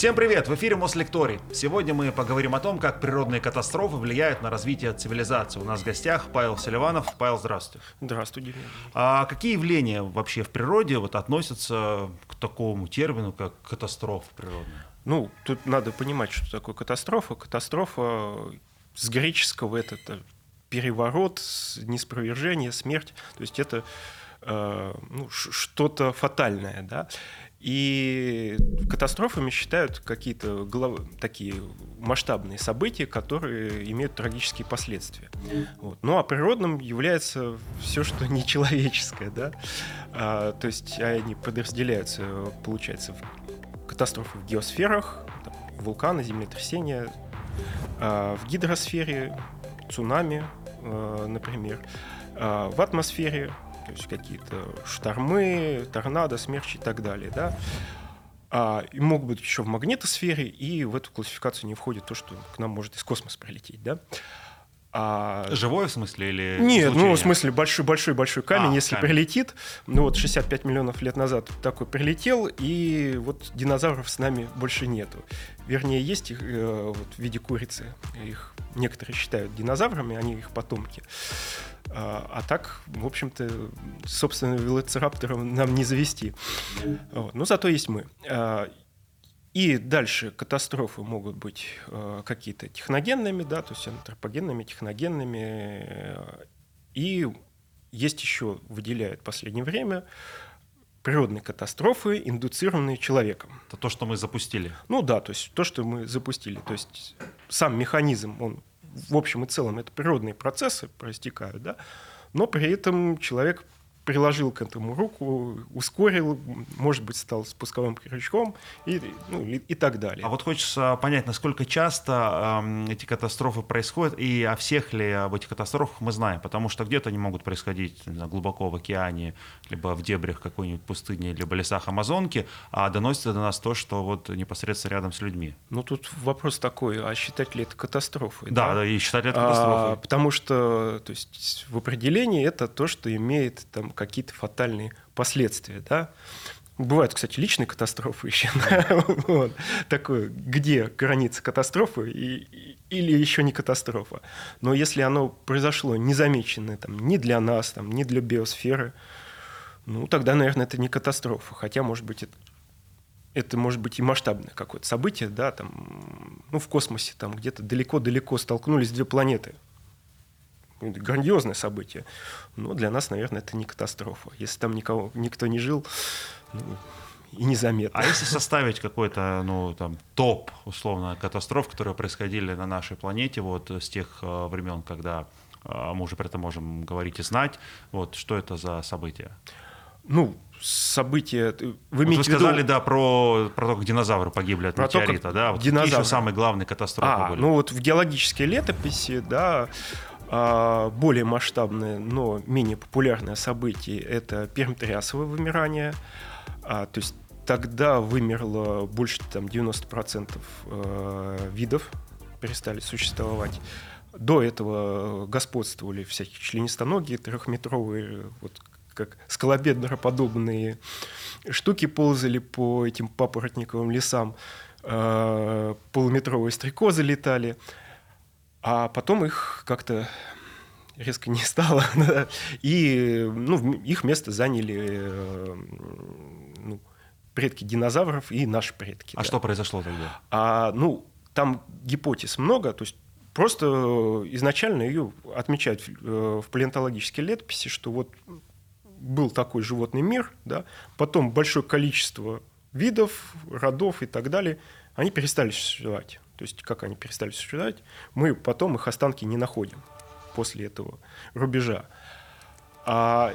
Всем привет! В эфире Мослекторий. Сегодня мы поговорим о том, как природные катастрофы влияют на развитие цивилизации. У нас в гостях Павел Селиванов. Павел, здравствуйте. Здравствуйте. А какие явления вообще в природе вот относятся к такому термину, как катастрофа природная? Ну, тут надо понимать, что такое катастрофа. Катастрофа с греческого это, это переворот, неспровержение, смерть. То есть это э, ну, что-то фатальное, да. И катастрофами считают какие-то голов... такие масштабные события, которые имеют трагические последствия. Вот. Ну а природным является все, что нечеловеческое. Да? А, то есть они подразделяются, получается, в катастрофы в геосферах, там, вулканы, землетрясения, а, в гидросфере, цунами, а, например, а, в атмосфере то есть какие-то штормы, торнадо, смерчи и так далее, да. А, и могут быть еще в магнитосфере, и в эту классификацию не входит то, что к нам может из космоса прилететь, да. А... Живое в смысле или Нет, излучение? ну в смысле большой-большой-большой камень, а, если камень. прилетит, ну вот 65 миллионов лет назад такой прилетел, и вот динозавров с нами больше нету. Вернее, есть их э, вот, в виде курицы. Их некоторые считают динозаврами, они их потомки. А, а так, в общем-то, собственно, велоцираптором нам не завести. Вот. Но зато есть мы. И дальше катастрофы могут быть а, какие-то техногенными, да, то есть антропогенными, техногенными. И есть еще, выделяют в последнее время, природные катастрофы, индуцированные человеком. Это то, что мы запустили. Ну да, то есть то, что мы запустили. То есть сам механизм, он в общем и целом это природные процессы проистекают, да, но при этом человек приложил к этому руку, ускорил, может быть, стал спусковым крючком и, ну, и, и так далее. А вот хочется понять, насколько часто э, эти катастрофы происходят и о всех ли об этих катастрофах мы знаем, потому что где-то они могут происходить знаю, глубоко в океане, либо в дебрях какой-нибудь пустыни, либо лесах Амазонки, а доносится до нас то, что вот непосредственно рядом с людьми. Ну тут вопрос такой, а считать ли это катастрофой? Да, да, и считать ли это катастрофой? А, потому что то есть, в определении это то, что имеет там какие-то фатальные последствия. Да? Бывают, кстати, личные катастрофы еще. вот. Такое, где граница катастрофы и, или еще не катастрофа. Но если оно произошло незамеченное там, ни для нас, там, ни для биосферы, ну, тогда, наверное, это не катастрофа. Хотя, может быть, это, это может быть и масштабное какое-то событие, да, там, ну, в космосе, там где-то далеко-далеко столкнулись две планеты – грандиозное событие. Но для нас, наверное, это не катастрофа. Если там никого, никто не жил, ну, и незаметно. А если составить какой-то, ну, там, топ, условно, катастроф, которые происходили на нашей планете вот с тех э, времен, когда э, мы уже про это можем говорить и знать, вот, что это за события? Ну, события... Вы, вот вы сказали, виду... да, про, про то, как динозавры погибли от про метеорита, то, да? Вот динозавры. какие еще самые главные катастрофы а, были? Ну, вот в геологической летописи, да, а, более масштабное, но менее популярное событие – это пермтриасовое вымирание. А, то есть тогда вымерло больше там, 90% э, видов, перестали существовать. До этого господствовали всякие членистоногие, трехметровые, вот как скалобедноподобные штуки ползали по этим папоротниковым лесам, э, полуметровые стрекозы летали – а потом их как-то резко не стало, и ну, их место заняли э, ну, предки динозавров и наши предки. А да. что произошло тогда? А, ну, там гипотез много, то есть просто изначально ее отмечают в, в палеонтологической летописи, что вот был такой животный мир, да, потом большое количество видов, родов и так далее, они перестали существовать. То есть как они перестали существовать, мы потом их останки не находим после этого рубежа. А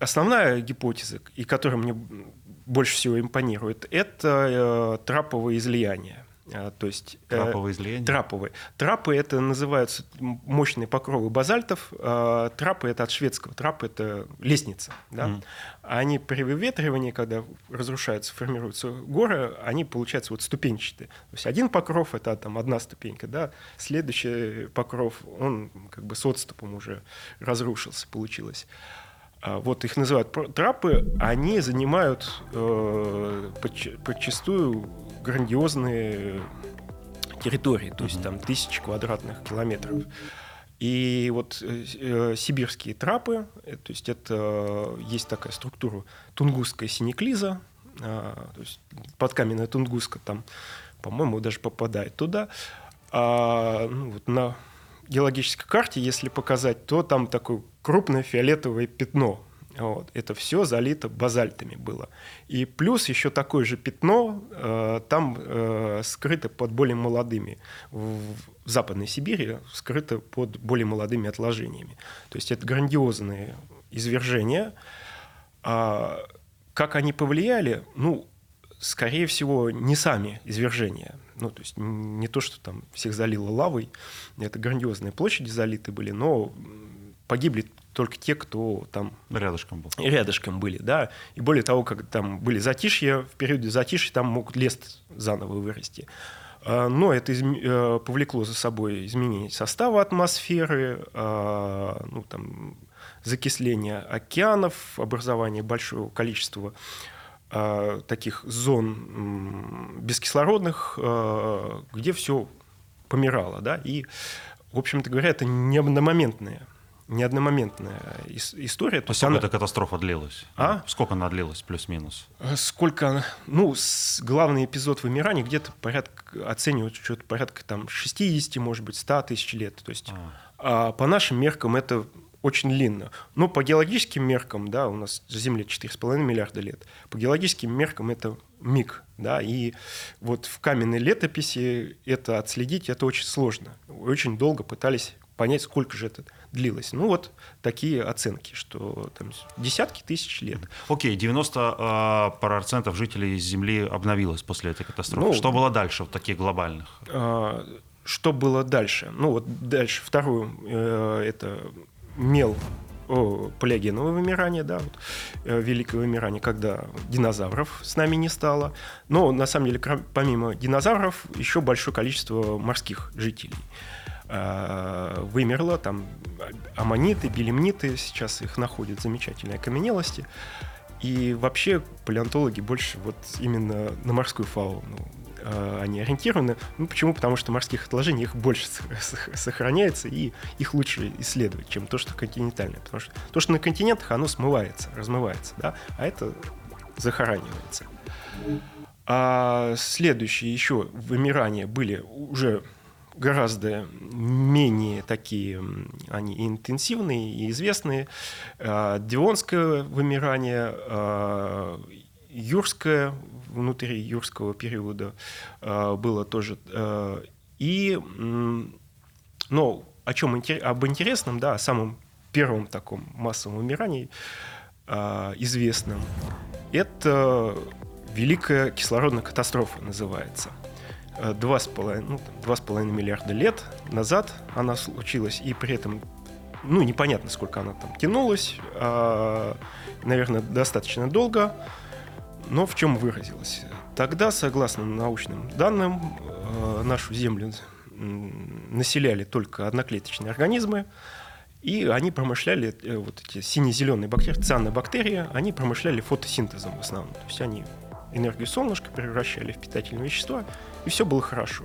основная гипотеза, и которая мне больше всего импонирует, это э, траповое излияние. А, то есть, э, траповые излияния? Траповые. Трапы – это называются мощные покровы базальтов. А, трапы – это от шведского. Трапы – это лестница. Да? Mm. Они при выветривании, когда разрушаются, формируются горы, они получаются вот ступенчатые. То есть один покров – это там одна ступенька, да? следующий покров, он как бы с отступом уже разрушился, получилось. А, вот их называют трапы, они занимают э, подчастую грандиозные территории, то есть там тысячи квадратных километров. И вот э, э, сибирские трапы, э, то есть это э, есть такая структура тунгусская синеклиза, э, то есть подкаменная тунгуска там, по-моему, даже попадает туда. А, ну, вот на геологической карте, если показать, то там такое крупное фиолетовое пятно вот. Это все залито базальтами было. И плюс еще такое же пятно э, там э, скрыто под более молодыми. В, в Западной Сибири скрыто под более молодыми отложениями. То есть это грандиозные извержения. А как они повлияли? Ну, скорее всего, не сами извержения. Ну, то есть не то, что там всех залило лавой. Это грандиозные площади залиты были, но погибли только те, кто там... Рядышком был. Рядышком были, да. И более того, как там были затишья, в периоде затишья там могут лес заново вырасти. А, но это изм... Э, повлекло за собой изменение состава атмосферы, а, ну, там, закисление океанов, образование большого количества а, таких зон бескислородных, где все помирало. Да? И, в общем-то говоря, это не одномоментное не одномоментная история. То, есть сколько она... эта катастрофа длилась? А? Сколько она длилась, плюс-минус? А сколько Ну, главный эпизод вымирания где-то порядка, оценивают что-то порядка там 60, может быть, 100 тысяч лет. То есть а. А по нашим меркам это очень длинно. Но по геологическим меркам, да, у нас Земля 4,5 миллиарда лет, по геологическим меркам это миг, да, и вот в каменной летописи это отследить, это очень сложно. Очень долго пытались понять, сколько же это длилось. Ну вот такие оценки, что там десятки тысяч лет. Окей, 90% а, процентов жителей Земли обновилось после этой катастрофы. Ну, что было дальше, вот таких глобальных? А, что было дальше? Ну вот дальше вторую, э, это мел о, палеогеновое вымирание, да, вот, э, великое вымирание, когда динозавров с нами не стало. Но на самом деле, помимо динозавров, еще большое количество морских жителей. Э, вымерло, там аммониты, белемниты, сейчас их находят замечательные окаменелости. И вообще палеонтологи больше вот именно на морскую фауну э, они ориентированы. Ну, почему? Потому что морских отложений их больше сохраняется, и их лучше исследовать, чем то, что континентальное. Потому что то, что на континентах, оно смывается, размывается, да, а это захоранивается. А следующие еще вымирания были уже гораздо менее такие они интенсивные и известные. А, Дионское вымирание, а, юрское, внутри юрского периода а, было тоже. И, но о чем об интересном, да, о самом первом таком массовом вымирании известном, это Великая кислородная катастрофа называется – два с половиной, ну, половиной миллиарда лет назад она случилась, и при этом, ну, непонятно, сколько она там тянулась, а, наверное, достаточно долго, но в чем выразилась? Тогда, согласно научным данным, а, нашу Землю населяли только одноклеточные организмы, и они промышляли, э, вот эти сине-зеленые бактерии, цианобактерии, они промышляли фотосинтезом в основном. То есть они энергию солнышка превращали в питательные вещества, и все было хорошо.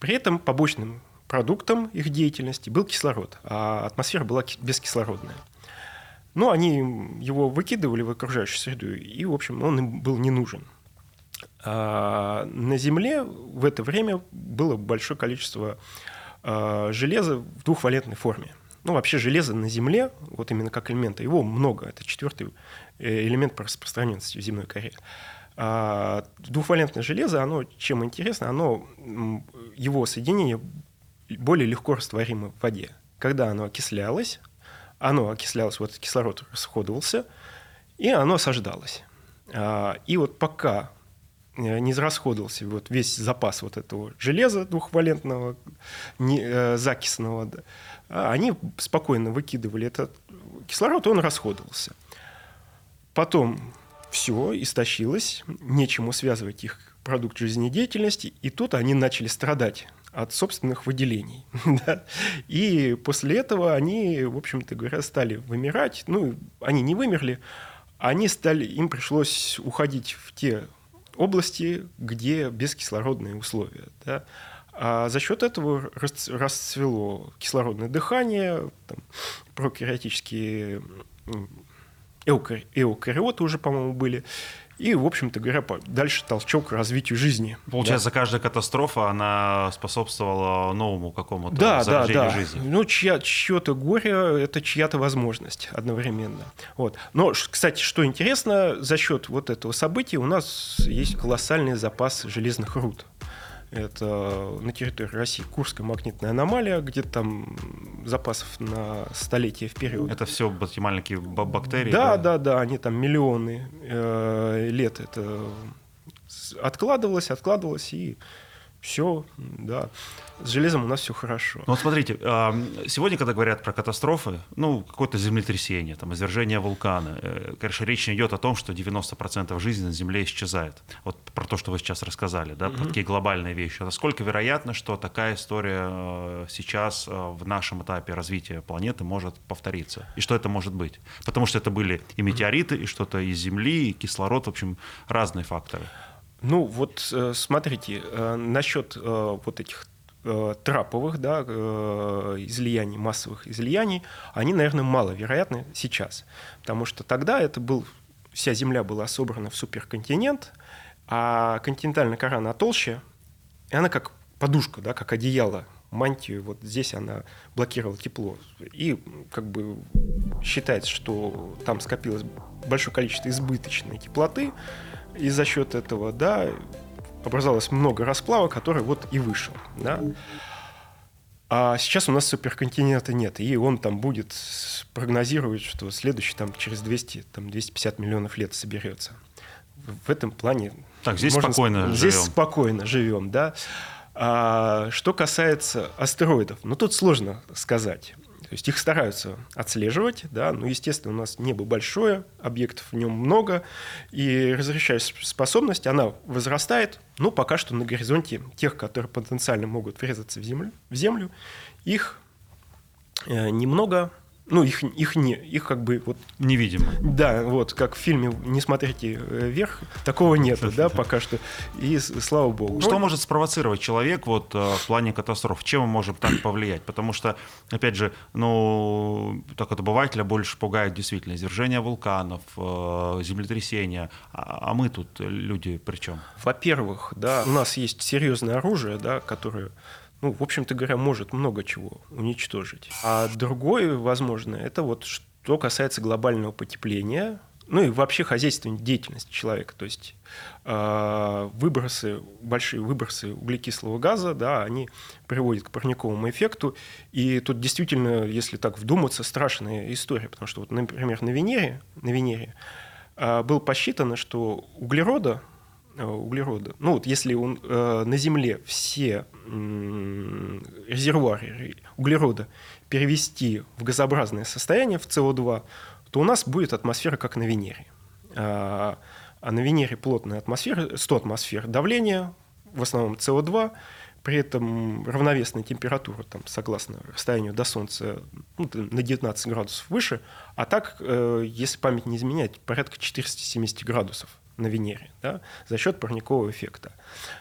При этом побочным продуктом их деятельности был кислород, а атмосфера была бескислородная. Но они его выкидывали в окружающую среду, и, в общем, он им был не нужен. А на Земле в это время было большое количество а, железа в двухвалентной форме. Ну, вообще железо на Земле, вот именно как элемента, его много. Это четвертый э, элемент по распространенности в земной коре. А двухвалентное железо, оно чем интересно, оно, его соединение более легко растворимо в воде. Когда оно окислялось, оно окислялось, вот кислород расходовался, и оно осаждалось. А, и вот пока э, не израсходовался вот весь запас вот этого железа двухвалентного, не, э, закисного, да, а они спокойно выкидывали этот кислород, он расходовался. Потом все истощилось, нечему связывать их продукт жизнедеятельности, и тут они начали страдать от собственных выделений. да? И после этого они, в общем-то говоря, стали вымирать. Ну, они не вымерли, они стали, им пришлось уходить в те области, где бескислородные условия. Да? А за счет этого расцвело кислородное дыхание, там, прокариотические эукариоты уже, по-моему, были. И, в общем-то говоря, дальше толчок к развитию жизни. Получается, да. каждая катастрофа, она способствовала новому какому-то да, зарождению да, да. жизни. Ну, чья, чье-то горе – это чья-то возможность одновременно. Вот. Но, кстати, что интересно, за счет вот этого события у нас есть колоссальный запас железных руд. Это на территории России Курская магнитная аномалия, где там запасов на столетия вперед. Это все маленькие бактерии? Да, да, да, да они там миллионы э, лет это откладывалось, откладывалось, и все, да. С железом у нас все хорошо. Ну вот смотрите, сегодня, когда говорят про катастрофы, ну, какое-то землетрясение, там, извержение вулкана, э, конечно, речь идет о том, что 90% жизни на Земле исчезает. Вот про то, что вы сейчас рассказали, да, про такие глобальные вещи. Насколько вероятно, что такая история э, сейчас э, в нашем этапе развития планеты может повториться? И что это может быть? Потому что это были и метеориты, и что-то из Земли, и кислород, в общем, разные факторы. Ну вот смотрите, насчет вот этих траповых да, излияний, массовых излияний, они, наверное, маловероятны сейчас. Потому что тогда это был, вся Земля была собрана в суперконтинент, а континентальная кора, она толще, и она как подушка, да, как одеяло, мантию, вот здесь она блокировала тепло. И как бы считается, что там скопилось большое количество избыточной теплоты, и за счет этого, да, образовалось много расплава, который вот и вышел, да. А сейчас у нас суперконтинента нет, и он там будет прогнозировать, что следующий там через 200, там 250 миллионов лет соберется. В этом плане... Так, здесь можно, спокойно Здесь живем. спокойно живем, да. А, что касается астероидов, ну тут сложно сказать. То есть их стараются отслеживать, да, но, естественно, у нас небо большое, объектов в нем много, и разрешающая способность, она возрастает, но пока что на горизонте тех, которые потенциально могут врезаться в землю, в землю их э, немного, ну, их, их не, их как бы вот... Невидимо. Да, вот, как в фильме «Не смотрите э, вверх», такого нет, да, пока что, и слава богу. Что может спровоцировать человек вот э, в плане катастроф? Чем он может так повлиять? Потому что, опять же, ну, так от обывателя больше пугает действительно извержение вулканов, э, землетрясения, а, а мы тут люди при чем? Во-первых, да, у нас есть серьезное оружие, да, которое ну, в общем-то говоря, может много чего уничтожить. А другое, возможно, это вот что касается глобального потепления, ну и вообще хозяйственной деятельности человека. То есть э, выбросы, большие выбросы углекислого газа, да, они приводят к парниковому эффекту. И тут действительно, если так вдуматься, страшная история. Потому что, вот, например, на Венере, на Венере э, было посчитано, что углерода углерода. Ну вот если он, э, на Земле все э, резервуары углерода перевести в газообразное состояние, в СО2, то у нас будет атмосфера, как на Венере. А, а на Венере плотная атмосфера, 100 атмосфер давления, в основном СО2, при этом равновесная температура, там, согласно расстоянию до Солнца, ну, на 19 градусов выше, а так, э, если память не изменяет, порядка 470 градусов на Венере да, за счет парникового эффекта.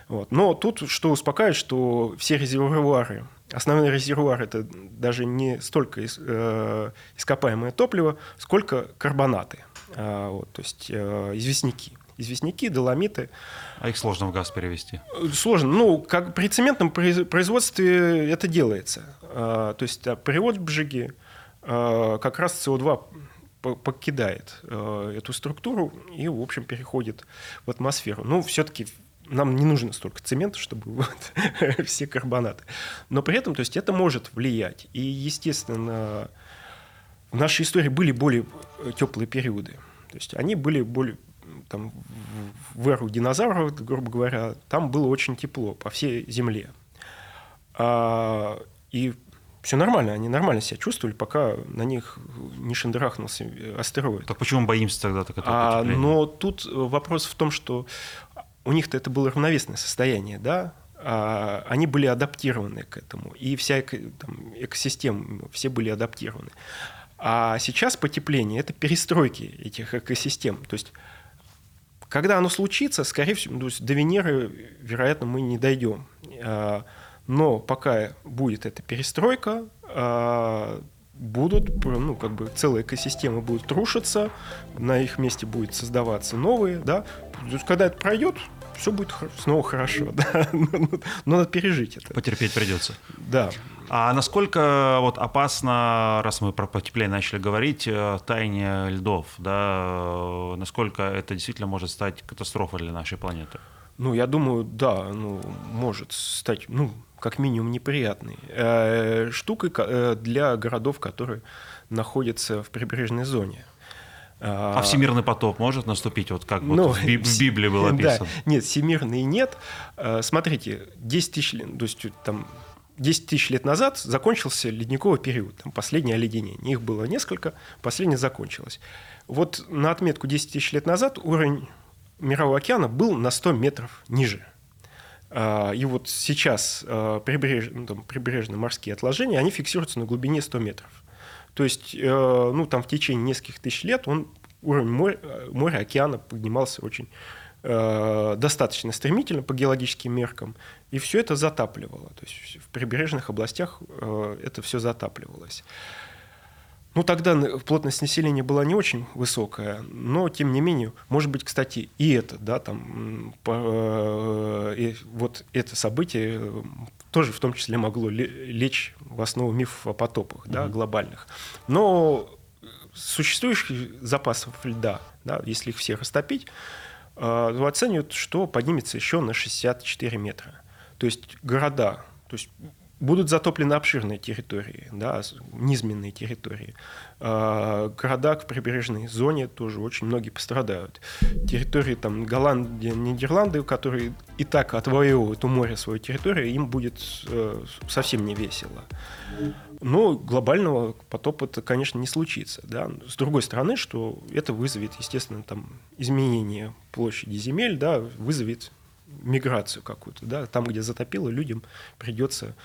Вот. Но тут что успокаивает, что все резервуары, основной резервуар это даже не столько э, ископаемое топливо, сколько карбонаты, э, вот, то есть э, известняки. Известняки, доломиты. А их сложно в газ перевести? Сложно. Ну, как при цементном производстве это делается. Э, то есть при отжиге э, как раз СО2 покидает э, эту структуру и, в общем, переходит в атмосферу. Но все-таки нам не нужно столько цемента, чтобы вот, все карбонаты. Но при этом, то есть, это может влиять. И, естественно, в нашей истории были более теплые периоды. То есть они были более там, в эру динозавров, грубо говоря, там было очень тепло по всей Земле. А, и все нормально, они нормально себя чувствовали, пока на них не шандрахнулся астероид. Так почему мы боимся тогда так а, Но тут вопрос в том, что у них-то это было равновесное состояние, да, а, они были адаптированы к этому, и вся там, экосистема, все были адаптированы. А сейчас потепление – это перестройки этих экосистем. То есть когда оно случится, скорее всего, то есть до Венеры, вероятно, мы не дойдем. Но пока будет эта перестройка, а, будут, ну, как бы целая экосистема будет рушиться, на их месте будет создаваться новые, да. То есть, когда это пройдет, все будет снова хорошо, да. Но надо пережить это. Потерпеть придется. Да. А насколько вот опасно, раз мы про потепление начали говорить, э, таяние льдов, да, насколько это действительно может стать катастрофой для нашей планеты? Ну, я думаю, да, ну, может стать, ну, как минимум неприятной э, штукой э, для городов, которые находятся в прибрежной зоне. А всемирный потоп может наступить, вот как ну, вот в, в Библии было описано? Да, нет, всемирный нет. Смотрите, 10 тысяч, то есть там 10 тысяч лет назад закончился ледниковый период, там последнее оледенение. Их было несколько, последнее закончилось. Вот на отметку 10 тысяч лет назад уровень Мирового океана был на 100 метров ниже. А, и вот сейчас а, прибреж... ну, там, прибрежные морские отложения, они фиксируются на глубине 100 метров. То есть, э, ну, там в течение нескольких тысяч лет он, уровень моря, моря океана поднимался очень э, достаточно стремительно по геологическим меркам, и все это затапливало. То есть в прибрежных областях э, это все затапливалось. Ну, тогда плотность населения была не очень высокая, но, тем не менее, может быть, кстати, и это, да, там, по, э, вот это событие э, тоже в том числе могло лечь в основу мифов о потопах, да, глобальных. Но существующих запасов льда, да, если их все растопить, э, оценивают, что поднимется еще на 64 метра. То есть города, то есть будут затоплены обширные территории, да, низменные территории. А, города в прибрежной зоне тоже очень многие пострадают. Территории там Голландии, Нидерланды, которые и так отвоевывают у моря свою территорию, им будет э, совсем не весело. Но глобального потопа это, конечно, не случится. Да? С другой стороны, что это вызовет, естественно, там, изменение площади земель, да, вызовет миграцию какую-то, да, там, где затопило, людям придется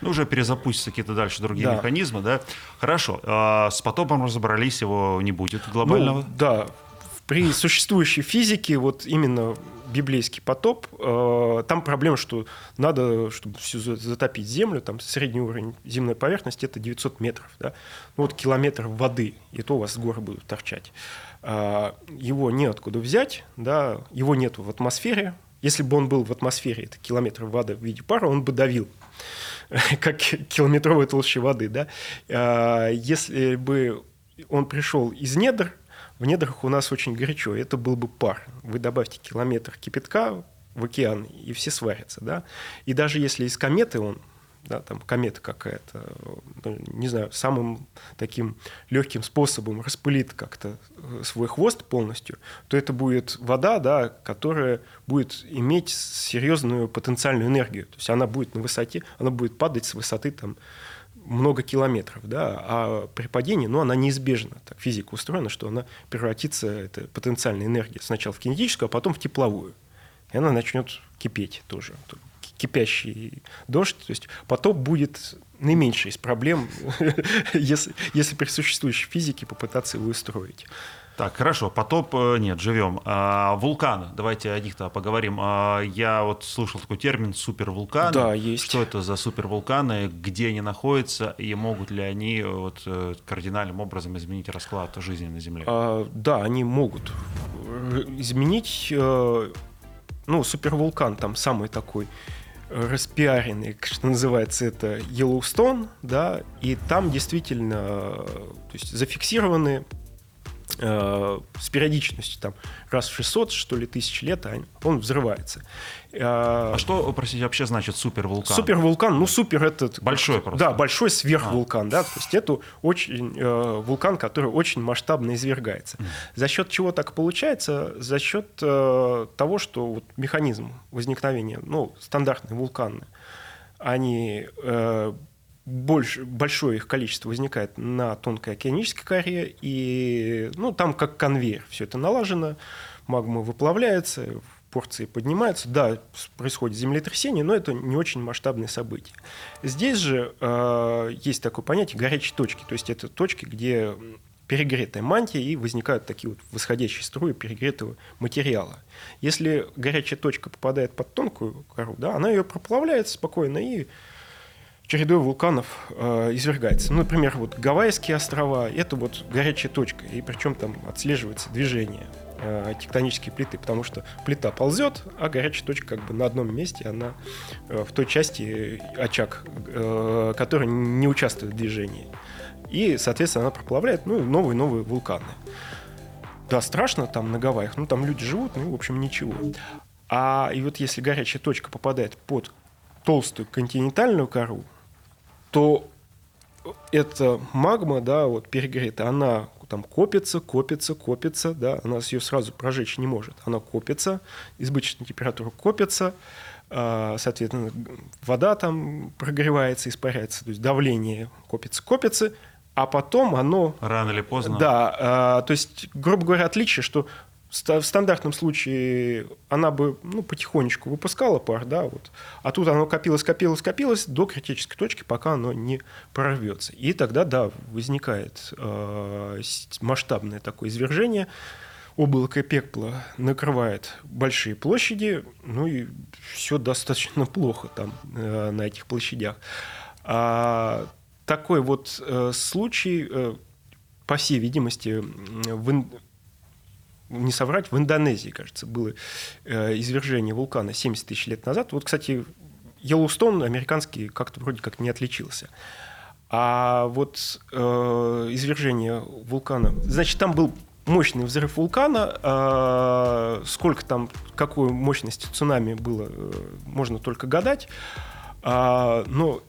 ну, уже перезапустятся какие-то дальше другие да. механизмы, да. Хорошо, а с потопом разобрались, его не будет глобального? Ну, да, при существующей физике, вот именно библейский потоп, э, там проблема, что надо, чтобы всю затопить землю, там средний уровень земной поверхности это 900 метров, да, ну вот километр воды, и то у вас горы будут торчать. Э, его неоткуда взять, да, его нету в атмосфере, если бы он был в атмосфере, это километр воды в виде пара, он бы давил, как километровая толща воды. Да? А, если бы он пришел из недр, в недрах у нас очень горячо, это был бы пар. Вы добавьте километр кипятка в океан, и все сварятся. Да? И даже если из кометы он да, там комета какая-то, ну, не знаю, самым таким легким способом распылит как-то э, свой хвост полностью, то это будет вода, да, которая будет иметь серьезную потенциальную энергию. То есть она будет на высоте, она будет падать с высоты там, много километров, да, а при падении, ну, она неизбежна. Так физика устроена, что она превратится, это потенциальная энергия, сначала в кинетическую, а потом в тепловую. И она начнет кипеть тоже кипящий дождь, то есть потоп будет наименьшей из проблем, если, если при существующей физике попытаться его устроить. Так, хорошо, потоп э, нет, живем. А, вулканы, давайте о них-то поговорим. А, я вот слышал такой термин супервулканы. Да, есть. Что это за супервулканы, где они находятся и могут ли они вот, э, кардинальным образом изменить расклад жизни на Земле? А, да, они могут изменить. Э, ну, супервулкан там самый такой распиаренный, что называется, это Yellowstone, да, и там действительно то есть, зафиксированы э, с периодичностью там раз в 600, что ли, тысяч лет, а он взрывается. А, а что, простите, вообще значит супервулкан? Супервулкан, ну супер этот... Большой просто. Да, большой сверхвулкан, а. да, то есть это очень, э, вулкан, который очень масштабно извергается. Mm. За счет чего так получается? За счет э, того, что вот механизм возникновения, ну, стандартные вулканы, они э, больше, большое их количество возникает на тонкой океанической коре, и ну, там как конвейер все это налажено, магма выплавляется, порции поднимаются. Да, происходит землетрясение, но это не очень масштабное событие. Здесь же э, есть такое понятие горячей точки, то есть это точки, где перегретая мантия, и возникают такие вот восходящие струи перегретого материала. Если горячая точка попадает под тонкую кору, да, она ее проплавляет спокойно и чередой вулканов э, извергается. Ну, например, вот Гавайские острова – это вот горячая точка, и причем там отслеживается движение э, тектонические плиты, потому что плита ползет, а горячая точка как бы на одном месте, она э, в той части очаг, э, который не участвует в движении. И, соответственно, она проплавляет ну, новые-новые вулканы. Да, страшно там на Гавайях, ну там люди живут, ну, в общем, ничего. А и вот если горячая точка попадает под толстую континентальную кору, то эта магма, да, вот перегретая, она там копится, копится, копится, да, она ее сразу прожечь не может. Она копится, избыточная температура копится, а, соответственно, вода там прогревается, испаряется, то есть давление копится, копится, а потом оно... Рано или поздно. Да, а, то есть, грубо говоря, отличие, что в стандартном случае она бы ну, потихонечку выпускала пар, да, вот. а тут оно копилось, копилось, копилось до критической точки, пока оно не прорвется. И тогда, да, возникает э, масштабное такое извержение, облако пепла накрывает большие площади, ну и все достаточно плохо там э, на этих площадях. А такой вот э, случай, э, по всей видимости, в, не соврать, в Индонезии, кажется, было э, извержение вулкана 70 тысяч лет назад. Вот, кстати, Йеллоустон американский как-то вроде как не отличился. А вот э, извержение вулкана, значит, там был мощный взрыв вулкана, э, сколько там, какой мощности цунами было, э, можно только гадать. А, но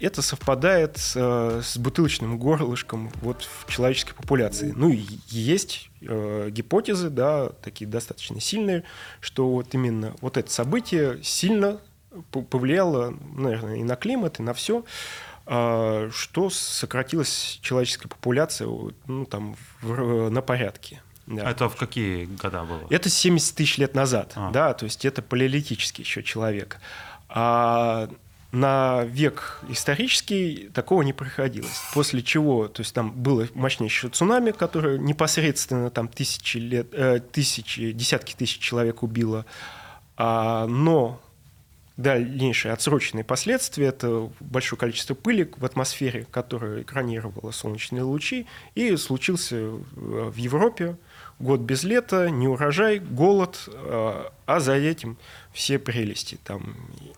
это совпадает э, с бутылочным горлышком вот в человеческой популяции. Ну, есть э, гипотезы, да, такие достаточно сильные, что вот именно вот это событие сильно повлияло, наверное, и на климат, и на все, э, что сократилась человеческая популяция ну, там, в, на порядке. Да. Это в какие года было? Это 70 тысяч лет назад, а. да, то есть это палеолитический еще человек. А на век исторический такого не приходилось. После чего, то есть там было мощнейшее цунами, которое непосредственно там тысячи лет, э, тысячи, десятки тысяч человек убило, а, но дальнейшие отсроченные последствия – это большое количество пыли в атмосфере, которая экранировала солнечные лучи, и случился в Европе год без лета, не урожай, голод, а, а за этим все прелести, там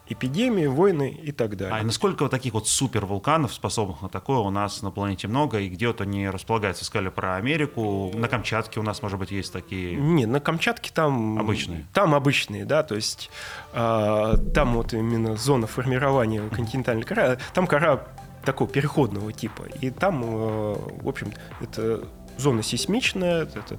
эпидемии, войны и так далее. А насколько вот таких вот супервулканов, способных на такое, у нас на планете много, и где вот они располагаются? Сказали про Америку, на Камчатке у нас, может быть, есть такие? Не, на Камчатке там... Обычные? Там обычные, да, то есть э, там вот именно зона формирования континентальной коры, там кора такого переходного типа, и там, э, в общем, это зона сейсмичная, это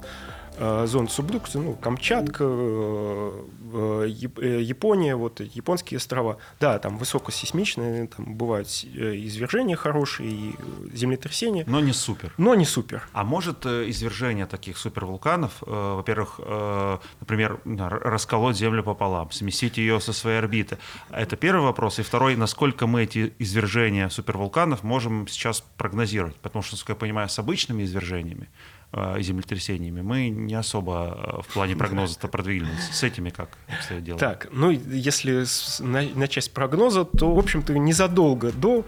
зон субдукции, ну, Камчатка, э, э, Япония, вот японские острова. Да, там высокосейсмичные, там бывают извержения хорошие и землетрясения. Но не супер. Но не супер. А может извержение таких супервулканов, во-первых, например, расколоть Землю пополам, сместить ее со своей орбиты? Это первый вопрос. И второй, насколько мы эти извержения супервулканов можем сейчас прогнозировать? Потому что, насколько я понимаю, с обычными извержениями Э, землетрясениями, мы не особо э, в плане прогноза-то продвинулись. С этими как обстоят дела? Так, ну, если начать с прогноза, то, в общем-то, незадолго до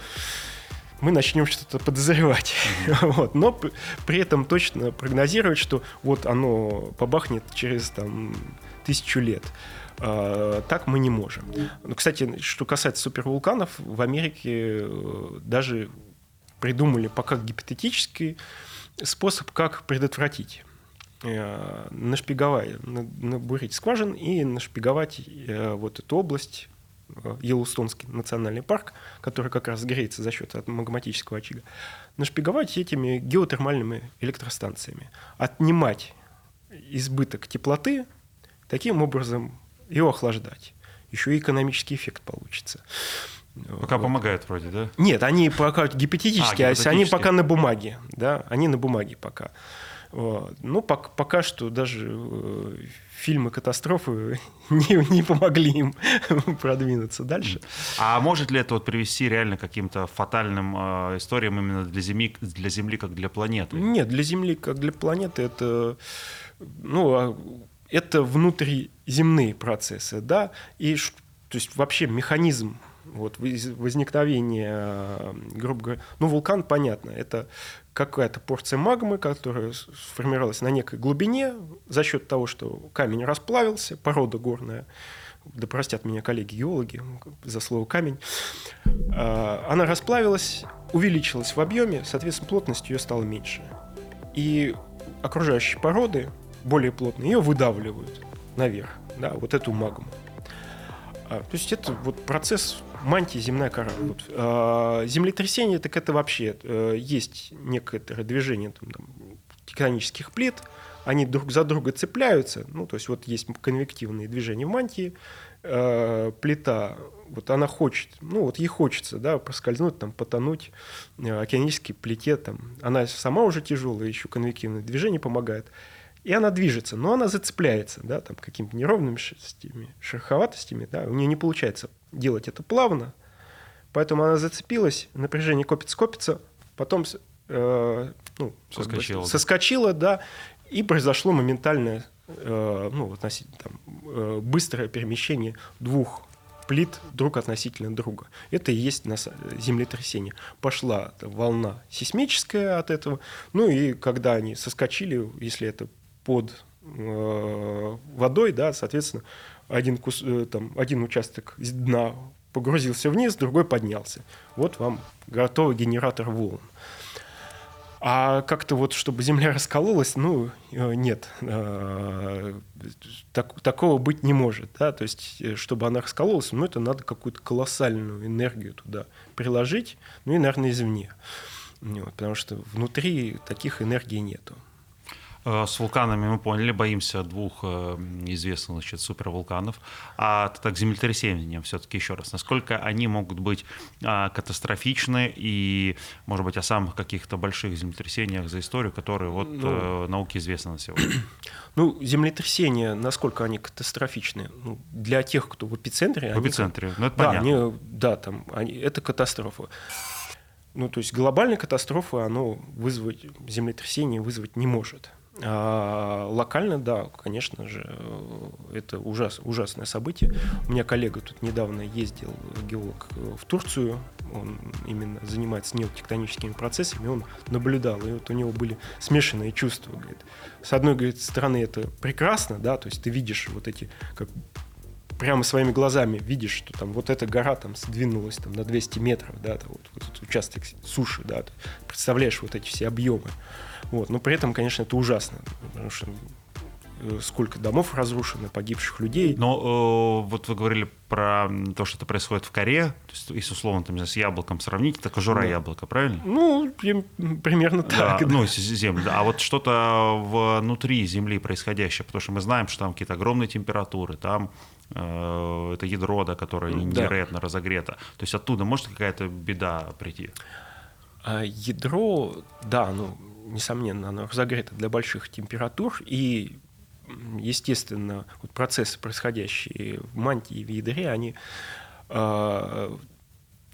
мы начнем что-то подозревать. Mm-hmm. вот. Но при этом точно прогнозировать, что вот оно побахнет через там, тысячу лет. А, так мы не можем. Ну, кстати, что касается супервулканов, в Америке э, даже придумали пока гипотетический способ, как предотвратить э, нашпиговать, набурить скважин и нашпиговать э, вот эту область, э, Йеллоустонский национальный парк, который как раз греется за счет магматического очага, нашпиговать этими геотермальными электростанциями, отнимать избыток теплоты, таким образом ее охлаждать. Еще и экономический эффект получится. Пока помогает вроде, да? Нет, они пока гипотетически, а, гипотетически, они пока на бумаге, да, они на бумаге пока. Ну, пока, пока что даже э, фильмы катастрофы не, не помогли им продвинуться дальше. А может ли это вот привести реально к каким-то фатальным э, историям именно для Земли, для Земли как для планеты? Нет, для Земли как для планеты это, ну, а, это внутриземные процессы, да, и то есть вообще механизм вот, возникновения, грубо говоря, ну, вулкан, понятно, это какая-то порция магмы, которая сформировалась на некой глубине за счет того, что камень расплавился, порода горная, да простят меня коллеги-геологи за слово камень, а, она расплавилась, увеличилась в объеме, соответственно, плотность ее стала меньше. И окружающие породы, более плотные, ее выдавливают наверх, да, вот эту магму. А, то есть это вот процесс мантии земная кора. Вот. А, землетрясение, так это вообще э, есть некоторое движение там, там, тектонических плит, они друг за друга цепляются, ну, то есть вот есть конвективные движения в мантии, э, плита, вот она хочет, ну, вот ей хочется, да, проскользнуть, там, потонуть э, океанической плите, там, она сама уже тяжелая, еще конвективные движения помогают, и она движется, но она зацепляется, да, там, какими-то неровными шероховатостями, да, у нее не получается делать это плавно, поэтому она зацепилась, напряжение копится-копится, потом э, ну, соскочила, бы, соскочила, да, и произошло моментальное, э, ну, относительно там, э, быстрое перемещение двух плит друг относительно друга. Это и есть на землетрясение. Пошла волна сейсмическая от этого. Ну и когда они соскочили, если это под э, водой, да, соответственно, один, кус, э, там, один участок дна погрузился вниз, другой поднялся. Вот вам готовый генератор волн. А как-то вот, чтобы Земля раскололась, ну, э, нет, так, такого быть не может. Да? То есть, чтобы она раскололась, ну, это надо какую-то колоссальную энергию туда приложить, ну и, наверное, извне. Вот, потому что внутри таких энергий нету. Э, с вулканами мы поняли, боимся двух э, известных значит, супервулканов. А так землетрясения все-таки еще раз. Насколько они могут быть а, катастрофичны и, может быть, о самых каких-то больших землетрясениях за историю, которые вот ну, э, науке известны на сегодня? Ну, землетрясения, насколько они катастрофичны? Ну, для тех, кто в эпицентре... В эпицентре, они, ну это да, понятно. Они, да, там, они, это катастрофа. Ну, то есть глобальная катастрофа, оно вызвать землетрясение вызвать не может. А локально, да, конечно же, это ужас, ужасное событие. У меня коллега тут недавно ездил, геолог, в Турцию, он именно занимается неотектоническими процессами, он наблюдал, и вот у него были смешанные чувства. Говорит. С одной говорит, стороны это прекрасно, да, то есть ты видишь вот эти, как прямо своими глазами видишь, что там вот эта гора там сдвинулась там на 200 метров, да, вот, вот этот участок суши, да, представляешь вот эти все объемы. Вот. Но при этом, конечно, это ужасно, потому что сколько домов разрушено, погибших людей. Но э, вот вы говорили про то, что это происходит в коре, то есть, если условно там, с яблоком сравнить, это кожура да. яблока, правильно? Ну, примерно так. Да, да. Ну, земля. Да. А вот что-то внутри земли происходящее, потому что мы знаем, что там какие-то огромные температуры, там э, это ядро, да, которое невероятно да. разогрето. То есть оттуда может какая-то беда прийти? А ядро, да, ну, несомненно, оно разогрето для больших температур, и, естественно, вот процессы, происходящие в мантии и в ядре, они э,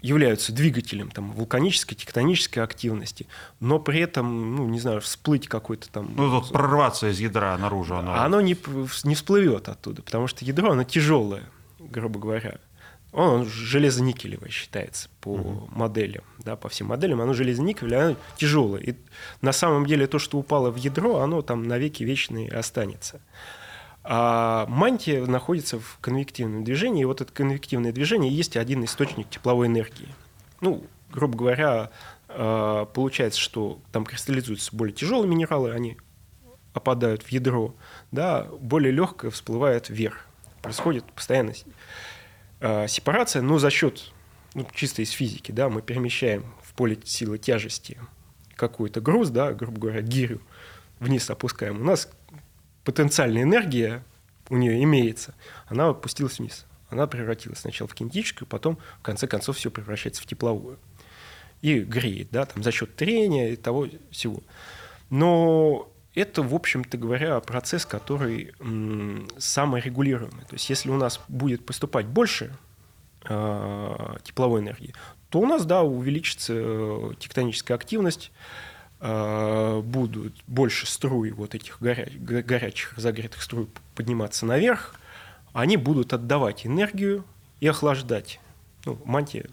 являются двигателем там, вулканической, тектонической активности, но при этом, ну, не знаю, всплыть какой-то там... Ну, вот прорваться из ядра наружу. Оно, оно не, не всплывет оттуда, потому что ядро, оно тяжелое, грубо говоря. Он железоникелевое считается по угу. моделям, да, по всем моделям, оно железоникелевое, оно тяжелое. И на самом деле то, что упало в ядро, оно там навеки вечные останется. А мантия находится в конвективном движении, и вот это конвективное движение есть один источник тепловой энергии. Ну, грубо говоря, а, получается, что там кристаллизуются более тяжелые минералы, они опадают в ядро, да, более легкое всплывает вверх. Происходит постоянно э, сепарация, но за счет, ну, чисто из физики, да, мы перемещаем в поле силы тяжести какой-то груз, да, грубо говоря, гирю вниз опускаем. У нас потенциальная энергия у нее имеется, она опустилась вниз. Она превратилась сначала в кинетическую, потом, в конце концов, все превращается в тепловую. И греет, да, там, за счет трения и того всего. Но это, в общем-то говоря, процесс, который саморегулируемый. То есть если у нас будет поступать больше э, тепловой энергии, то у нас, да, увеличится э, тектоническая активность, э, будут больше струй вот этих горя... горячих разогретых струй подниматься наверх, они будут отдавать энергию и охлаждать. Ну, мантия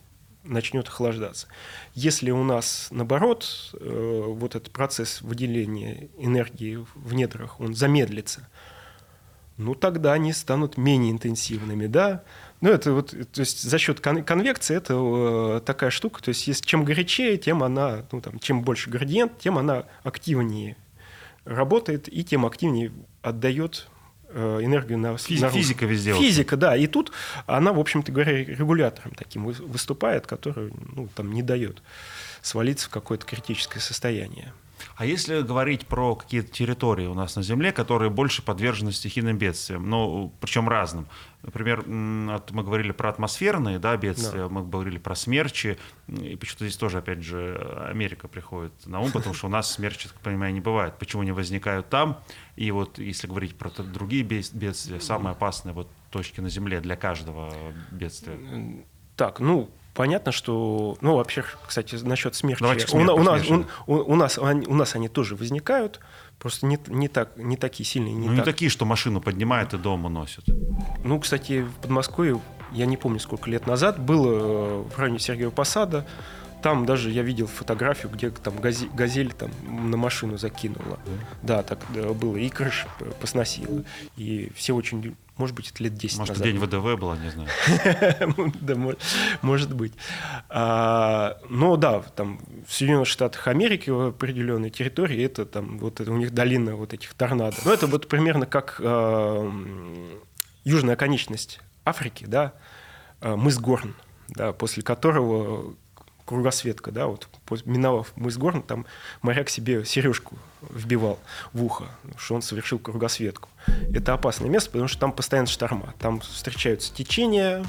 начнет охлаждаться. Если у нас, наоборот, э, вот этот процесс выделения энергии в недрах, он замедлится, ну тогда они станут менее интенсивными, да. Ну это вот, то есть за счет конвекции это э, такая штука, то есть чем горячее, тем она, ну там, чем больше градиент, тем она активнее работает и тем активнее отдает энергию на Физ, Физика везде. Физика, да. И тут она, в общем-то говоря, регулятором таким выступает, который ну, там, не дает свалиться в какое-то критическое состояние. А если говорить про какие-то территории у нас на Земле, которые больше подвержены стихийным бедствиям, ну, причем разным. Например, мы говорили про атмосферные да, бедствия, да. мы говорили про смерчи, и почему-то здесь тоже, опять же, Америка приходит на ум, потому что у нас смерчи, так понимаю, не бывает. Почему они возникают там? И вот если говорить про другие бедствия, самые опасные вот точки на Земле для каждого бедствия. Так, ну, Понятно, что, ну, вообще, кстати, насчет смерти. у, у, нас, у, у, нас, у нас они тоже возникают, просто не, не, так, не такие сильные. Не ну, так. не такие, что машину поднимают и дома носят. Ну, кстати, в Подмосковье, я не помню, сколько лет назад, было э, в районе Сергеева Посада, там даже я видел фотографию, где там газель, газель там на машину закинула. Да, так было. И крыша посносила. И все очень может быть, это лет 10 может, назад. день ВДВ было, не знаю. Да, может быть. А, но да, там в Соединенных Штатах Америки в определенной территории это там вот у них долина вот этих торнадо. Ну, это вот примерно как а, южная конечность Африки, да, а, мыс Горн, да, после которого кругосветка, да, вот миновав мыс Горн, там моряк себе сережку вбивал в ухо, что он совершил кругосветку. Это опасное место, потому что там постоянно шторма, там встречаются течения,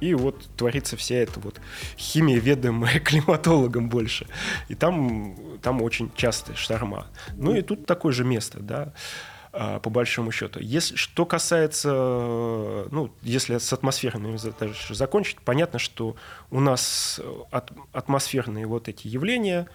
и вот творится вся эта вот химия, ведомая климатологом больше. И там, там очень часто шторма. Ну и тут такое же место, да. А, по большому счету. Если, что касается, ну, если с атмосферными закончить, понятно, что у нас от, атмосферные вот эти явления,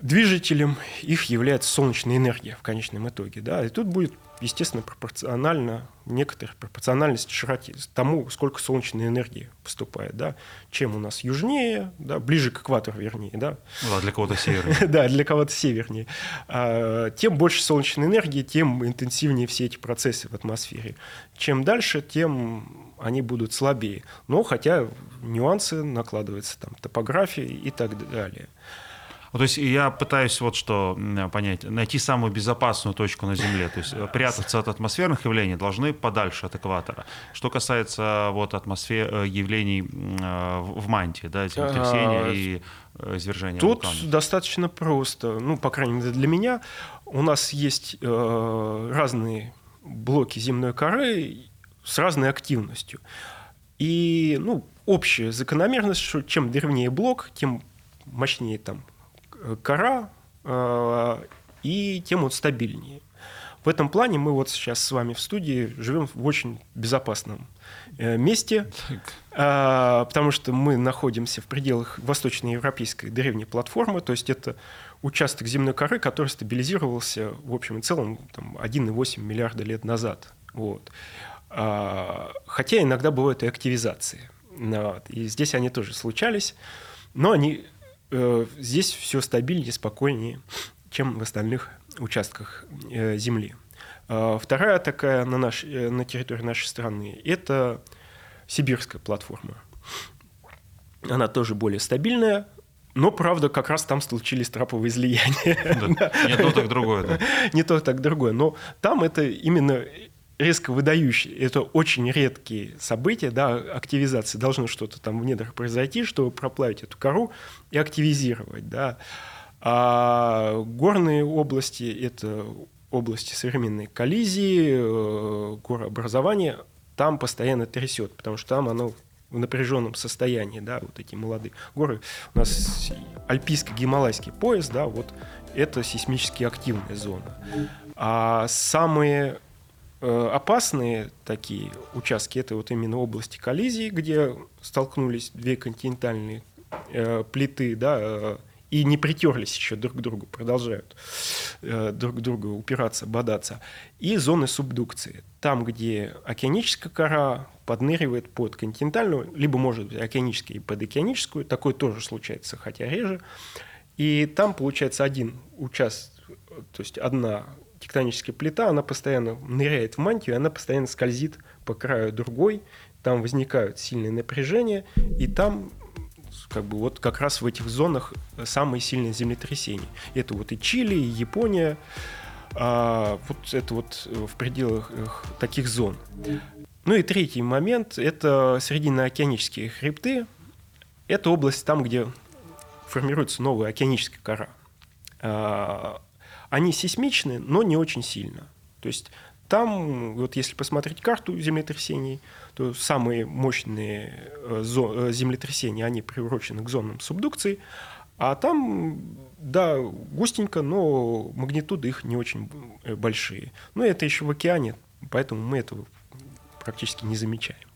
движителем их является солнечная энергия в конечном итоге. Да? И тут будет естественно, пропорционально, некоторая пропорциональность широте, тому, сколько солнечной энергии поступает. Да? Чем у нас южнее, да, ближе к экватору, вернее. Да, ну, а для кого-то севернее. да, для кого-то севернее. А, тем больше солнечной энергии, тем интенсивнее все эти процессы в атмосфере. Чем дальше, тем они будут слабее. Но хотя нюансы накладываются, там, топография и так далее. Ну, то есть я пытаюсь вот что понять, найти самую безопасную точку на Земле, то есть прятаться от атмосферных явлений должны подальше от экватора. Что касается вот атмосфер э, явлений э, в мантии, да, землетрясения а, и э, извержения Тут вулканов. достаточно просто, ну, по крайней мере для меня, у нас есть э, разные блоки земной коры с разной активностью. И, ну, общая закономерность, что чем древнее блок, тем мощнее там кора, э, и тем вот стабильнее. В этом плане мы вот сейчас с вами в студии живем в очень безопасном э, месте, э, потому что мы находимся в пределах восточноевропейской древней платформы, то есть это участок земной коры, который стабилизировался в общем и целом там, 1,8 миллиарда лет назад. Вот. Хотя иногда бывают и активизации. И здесь они тоже случались, но они здесь все стабильнее, спокойнее, чем в остальных участках э, Земли. А вторая такая на, наш, э, на территории нашей страны – это сибирская платформа. Она тоже более стабильная, но, правда, как раз там случились траповые излияния. Да. Не то, так другое. Да. Не то, так другое. Но там это именно резко выдающие. Это очень редкие события, да, активизации. Должно что-то там в недрах произойти, чтобы проплавить эту кору и активизировать, да. А горные области – это области современной коллизии, э, горообразования, там постоянно трясет, потому что там оно в напряженном состоянии, да, вот эти молодые горы. У нас альпийско-гималайский пояс, да, вот это сейсмически активная зона. А самые опасные такие участки это вот именно области коллизии, где столкнулись две континентальные э, плиты, да, э, и не притерлись еще друг к другу, продолжают э, друг к другу упираться, бодаться. И зоны субдукции. Там, где океаническая кора подныривает под континентальную, либо, может быть, океаническая и под океаническую, такое тоже случается, хотя реже. И там, получается, один участок, то есть одна тектоническая плита, она постоянно ныряет в мантию, она постоянно скользит по краю другой, там возникают сильные напряжения, и там как бы вот как раз в этих зонах самые сильные землетрясения. Это вот и Чили, и Япония, а, вот это вот в пределах таких зон. Ну и третий момент – это срединно-океанические хребты. Это область там, где формируется новая океаническая кора. Они сейсмичны, но не очень сильно. То есть там, вот если посмотреть карту землетрясений, то самые мощные э, э, землетрясения, они приурочены к зонам субдукции, а там, да, густенько, но магнитуды их не очень э, большие. Но это еще в океане, поэтому мы этого практически не замечаем.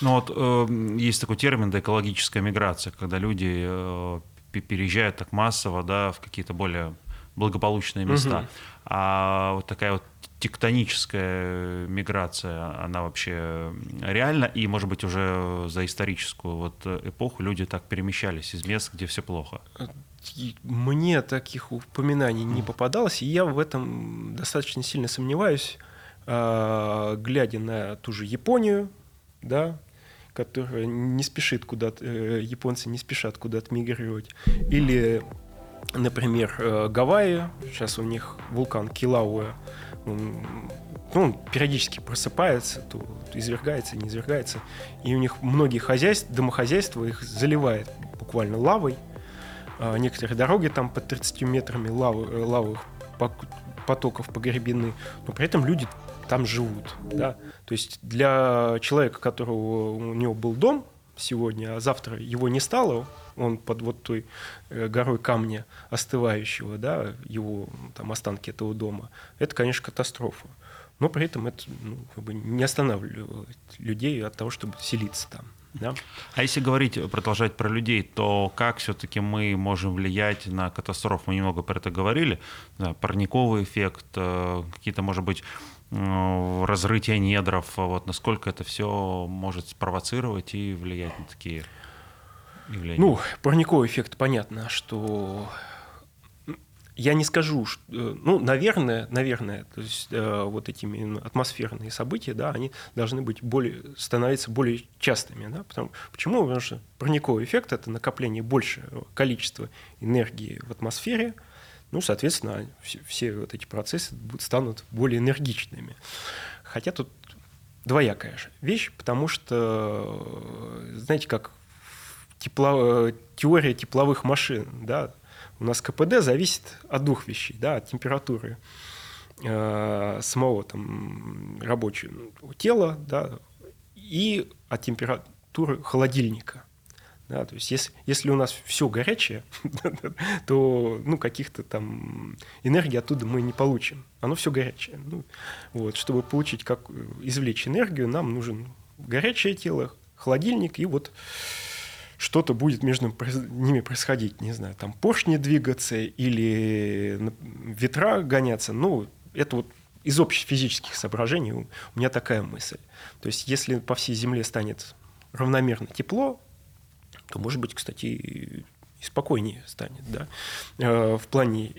Ну вот э, есть такой термин, да, экологическая миграция, когда люди э, переезжают так массово, да, в какие-то более благополучные места. Угу. А вот такая вот тектоническая миграция, она вообще реальна? И, может быть, уже за историческую вот эпоху люди так перемещались из мест, где все плохо? Мне таких упоминаний не попадалось, и я в этом достаточно сильно сомневаюсь, а, глядя на ту же Японию, да, которая не спешит куда-то, э, японцы не спешат куда-то мигрировать, или Например, э, Гавайи, сейчас у них вулкан Килауэ, ну, он периодически просыпается, то извергается, не извергается. И у них многие хозяйства, домохозяйства их заливает буквально лавой. А некоторые дороги там под 30 метрами лавы, э, лавовых потоков погребены, но при этом люди там живут. Да? То есть для человека, которого у него был дом сегодня, а завтра его не стало, он под вот той э, горой камня остывающего, да, его там останки этого дома, это, конечно, катастрофа. Но при этом это ну, как бы не останавливает людей от того, чтобы селиться там. Да? А если говорить, продолжать про людей, то как все-таки мы можем влиять на катастрофу? Мы немного про это говорили. Да, парниковый эффект, э, какие-то, может быть, разрытие недров, вот насколько это все может спровоцировать и влиять на такие явление? Ну, парниковый эффект, понятно, что я не скажу, что, э, ну, наверное, наверное, то есть э, вот этими атмосферные события, да, они должны быть более, становиться более частыми, да, потому, почему? Потому что парниковый эффект – это накопление большего количества энергии в атмосфере, ну, соответственно, все, все вот эти процессы станут более энергичными. Хотя тут двоякая же вещь, потому что, знаете, как тепло, э, теория тепловых машин. Да? У нас КПД зависит от двух вещей. Да? От температуры э, самого там, рабочего тела да? и от температуры холодильника. Да, то есть если, если у нас все горячее, то ну, каких-то там энергии оттуда мы не получим. Оно все горячее. Ну, вот, чтобы получить, как извлечь энергию, нам нужен горячее тело, холодильник и вот что-то будет между ними происходить, не знаю, там поршни двигаться или ветра гоняться, ну, это вот из общих физических соображений у меня такая мысль. То есть если по всей Земле станет равномерно тепло, то, может быть, кстати, и спокойнее станет, да, э, в плане,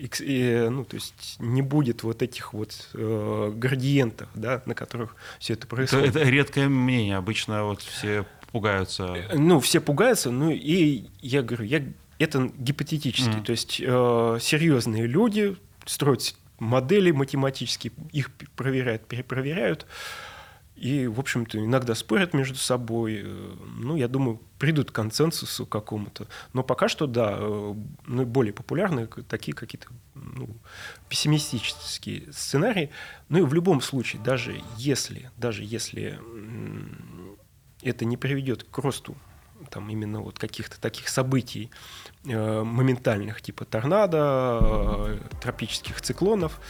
ну, то есть не будет вот этих вот э, градиентов, да, на которых все это происходит. Это, это редкое мнение, обычно вот все пугаются. Э, ну, все пугаются, ну и я говорю, я, это гипотетически, mm. то есть э, серьезные люди строят модели математические, их проверяют, перепроверяют, и, в общем-то, иногда спорят между собой. Э, ну, я думаю, придут к консенсусу какому-то. Но пока что, да, э, ну, более популярные такие какие-то ну, пессимистические сценарии. Ну и в любом случае, даже если, даже если это не приведет к росту там именно вот каких-то таких событий э, моментальных, типа торнадо, э, тропических циклонов,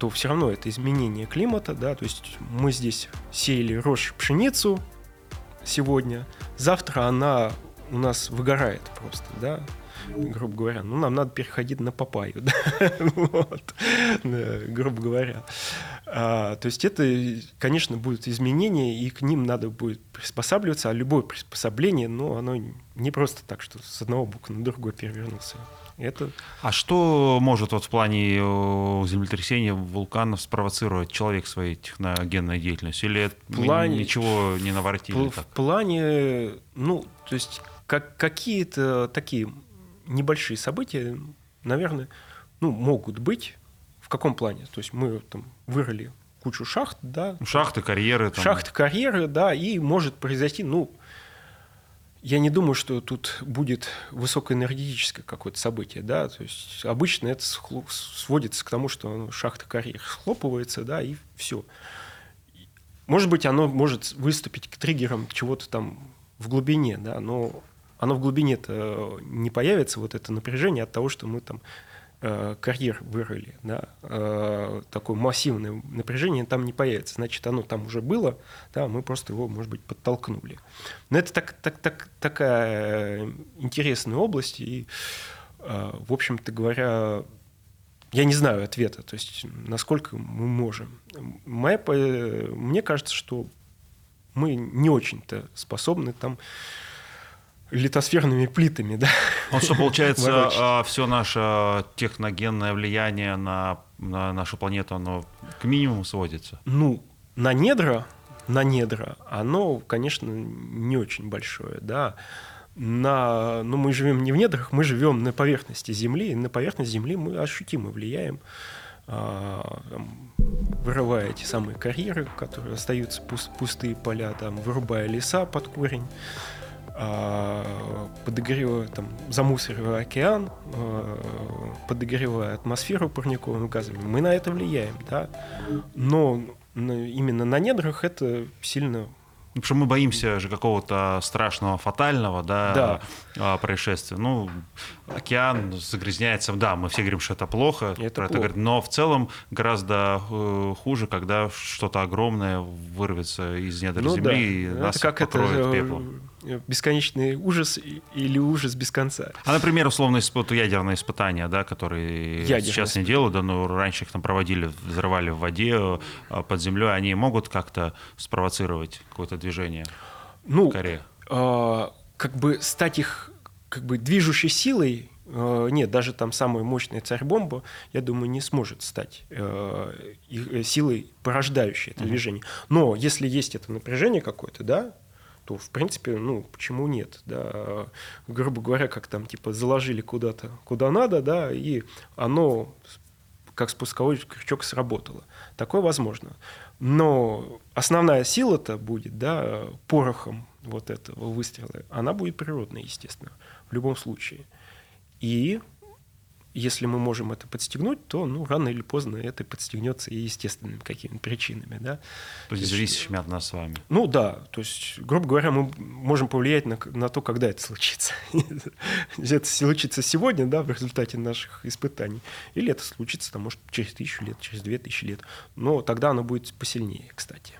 то все равно это изменение климата, да, то есть мы здесь сеяли рожь пшеницу сегодня, завтра она у нас выгорает просто, да, грубо говоря. Ну, нам надо переходить на папайю, да? вот, да, грубо говоря. А, то есть это, конечно, будут изменения, и к ним надо будет приспосабливаться, а любое приспособление, ну, оно не просто так, что с одного бока на другой перевернулся. Это... А что может вот в плане э, землетрясения вулканов спровоцировать человек своей техногенной деятельностью? Или в плане... ничего не наворотили? В, в плане, ну, то есть как, какие-то такие небольшие события, наверное, ну, могут быть. В каком плане? То есть мы там вырыли кучу шахт, да. Шахты, карьеры. Там. Шахты, карьеры, да, и может произойти, ну, я не думаю, что тут будет высокоэнергетическое какое-то событие, да, то есть обычно это сводится к тому, что ну, шахта карьер схлопывается, да, и все. Может быть, оно может выступить к триггерам чего-то там в глубине, да, но оно в глубине-то не появится, вот это напряжение от того, что мы там э, карьер вырыли, да, э, такое массивное напряжение там не появится. Значит, оно там уже было, да, мы просто его, может быть, подтолкнули. Но это так, так, так, такая интересная область, и, э, в общем-то говоря, я не знаю ответа, то есть насколько мы можем. Моя, мне кажется, что мы не очень-то способны там литосферными плитами, да. Ну что, получается, а, все наше техногенное влияние на, на нашу планету, оно к минимуму сводится? Ну, на недра, на недра, оно, конечно, не очень большое, да. На, ну, мы живем не в недрах, мы живем на поверхности Земли, и на поверхность Земли мы ощутимо влияем, а, вырывая эти самые карьеры, которые остаются пустые поля, там, вырубая леса под корень, а, подогревая, там, замусоривая океан, а, подогревая атмосферу парниковыми газами, мы на это влияем, да. Но именно на недрах это сильно ну, потому что мы боимся же какого-то страшного, фатального да, да. А, происшествия. Ну, океан загрязняется, да, мы все говорим, что это плохо, это про плохо. это но в целом гораздо э, хуже, когда что-то огромное вырвется из недр ну, земли да. и это нас как покроет это, пеплом бесконечный ужас или ужас без конца. А, например, условно ядерные испытания, да, которые Ядерные сейчас не делают, да, но раньше их там проводили, взрывали в воде, а, под землей, они могут как-то спровоцировать какое-то движение ну, в коре? Э, как бы стать их как бы движущей силой э, нет, даже там самая мощная царь-бомба, я думаю, не сможет стать э, э силой, порождающей это движение. Но если есть это напряжение какое-то, да, то, в принципе, ну, почему нет, да, грубо говоря, как там, типа, заложили куда-то, куда надо, да, и оно как спусковой крючок сработало. Такое возможно. Но основная сила-то будет, да, порохом вот этого выстрела, она будет природная, естественно, в любом случае. И если мы можем это подстегнуть, то ну, рано или поздно это подстегнется и естественными какими-то причинами. Да? То есть зависящими от нас с вами. Ну да, то есть, грубо говоря, мы можем повлиять на, на то, когда это случится. это случится сегодня, да, в результате наших испытаний, или это случится, там, может, через тысячу лет, через две тысячи лет. Но тогда оно будет посильнее, кстати.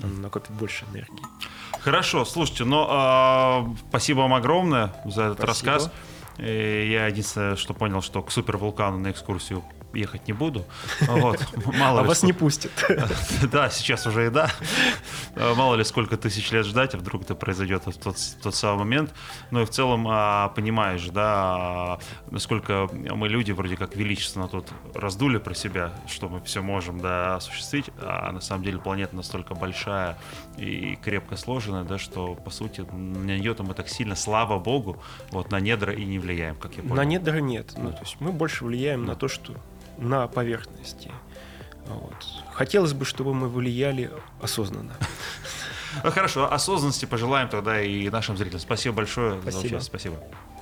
Оно накопит больше энергии. Хорошо, слушайте, ну, э, спасибо вам огромное за этот спасибо. рассказ. Э, я единственное, что понял, что к супервулкану на экскурсию ехать не буду. Вот. Мало а вас не пустят. Да, сейчас уже и да. Мало ли сколько тысяч лет ждать, а вдруг это произойдет в тот, тот самый момент. Ну и в целом а, понимаешь, да, а, насколько мы люди вроде как величественно тут раздули про себя, что мы все можем да, осуществить, а на самом деле планета настолько большая и крепко сложенная, да, что по сути на нее мы так сильно, слава богу, вот на недра и не влияем, как я понял. На недра нет. Ну, то есть мы больше влияем да. на то, что на поверхности. Вот. Хотелось бы, чтобы мы влияли осознанно. Хорошо, осознанности пожелаем тогда и нашим зрителям. Спасибо большое Спасибо. за участие. Спасибо.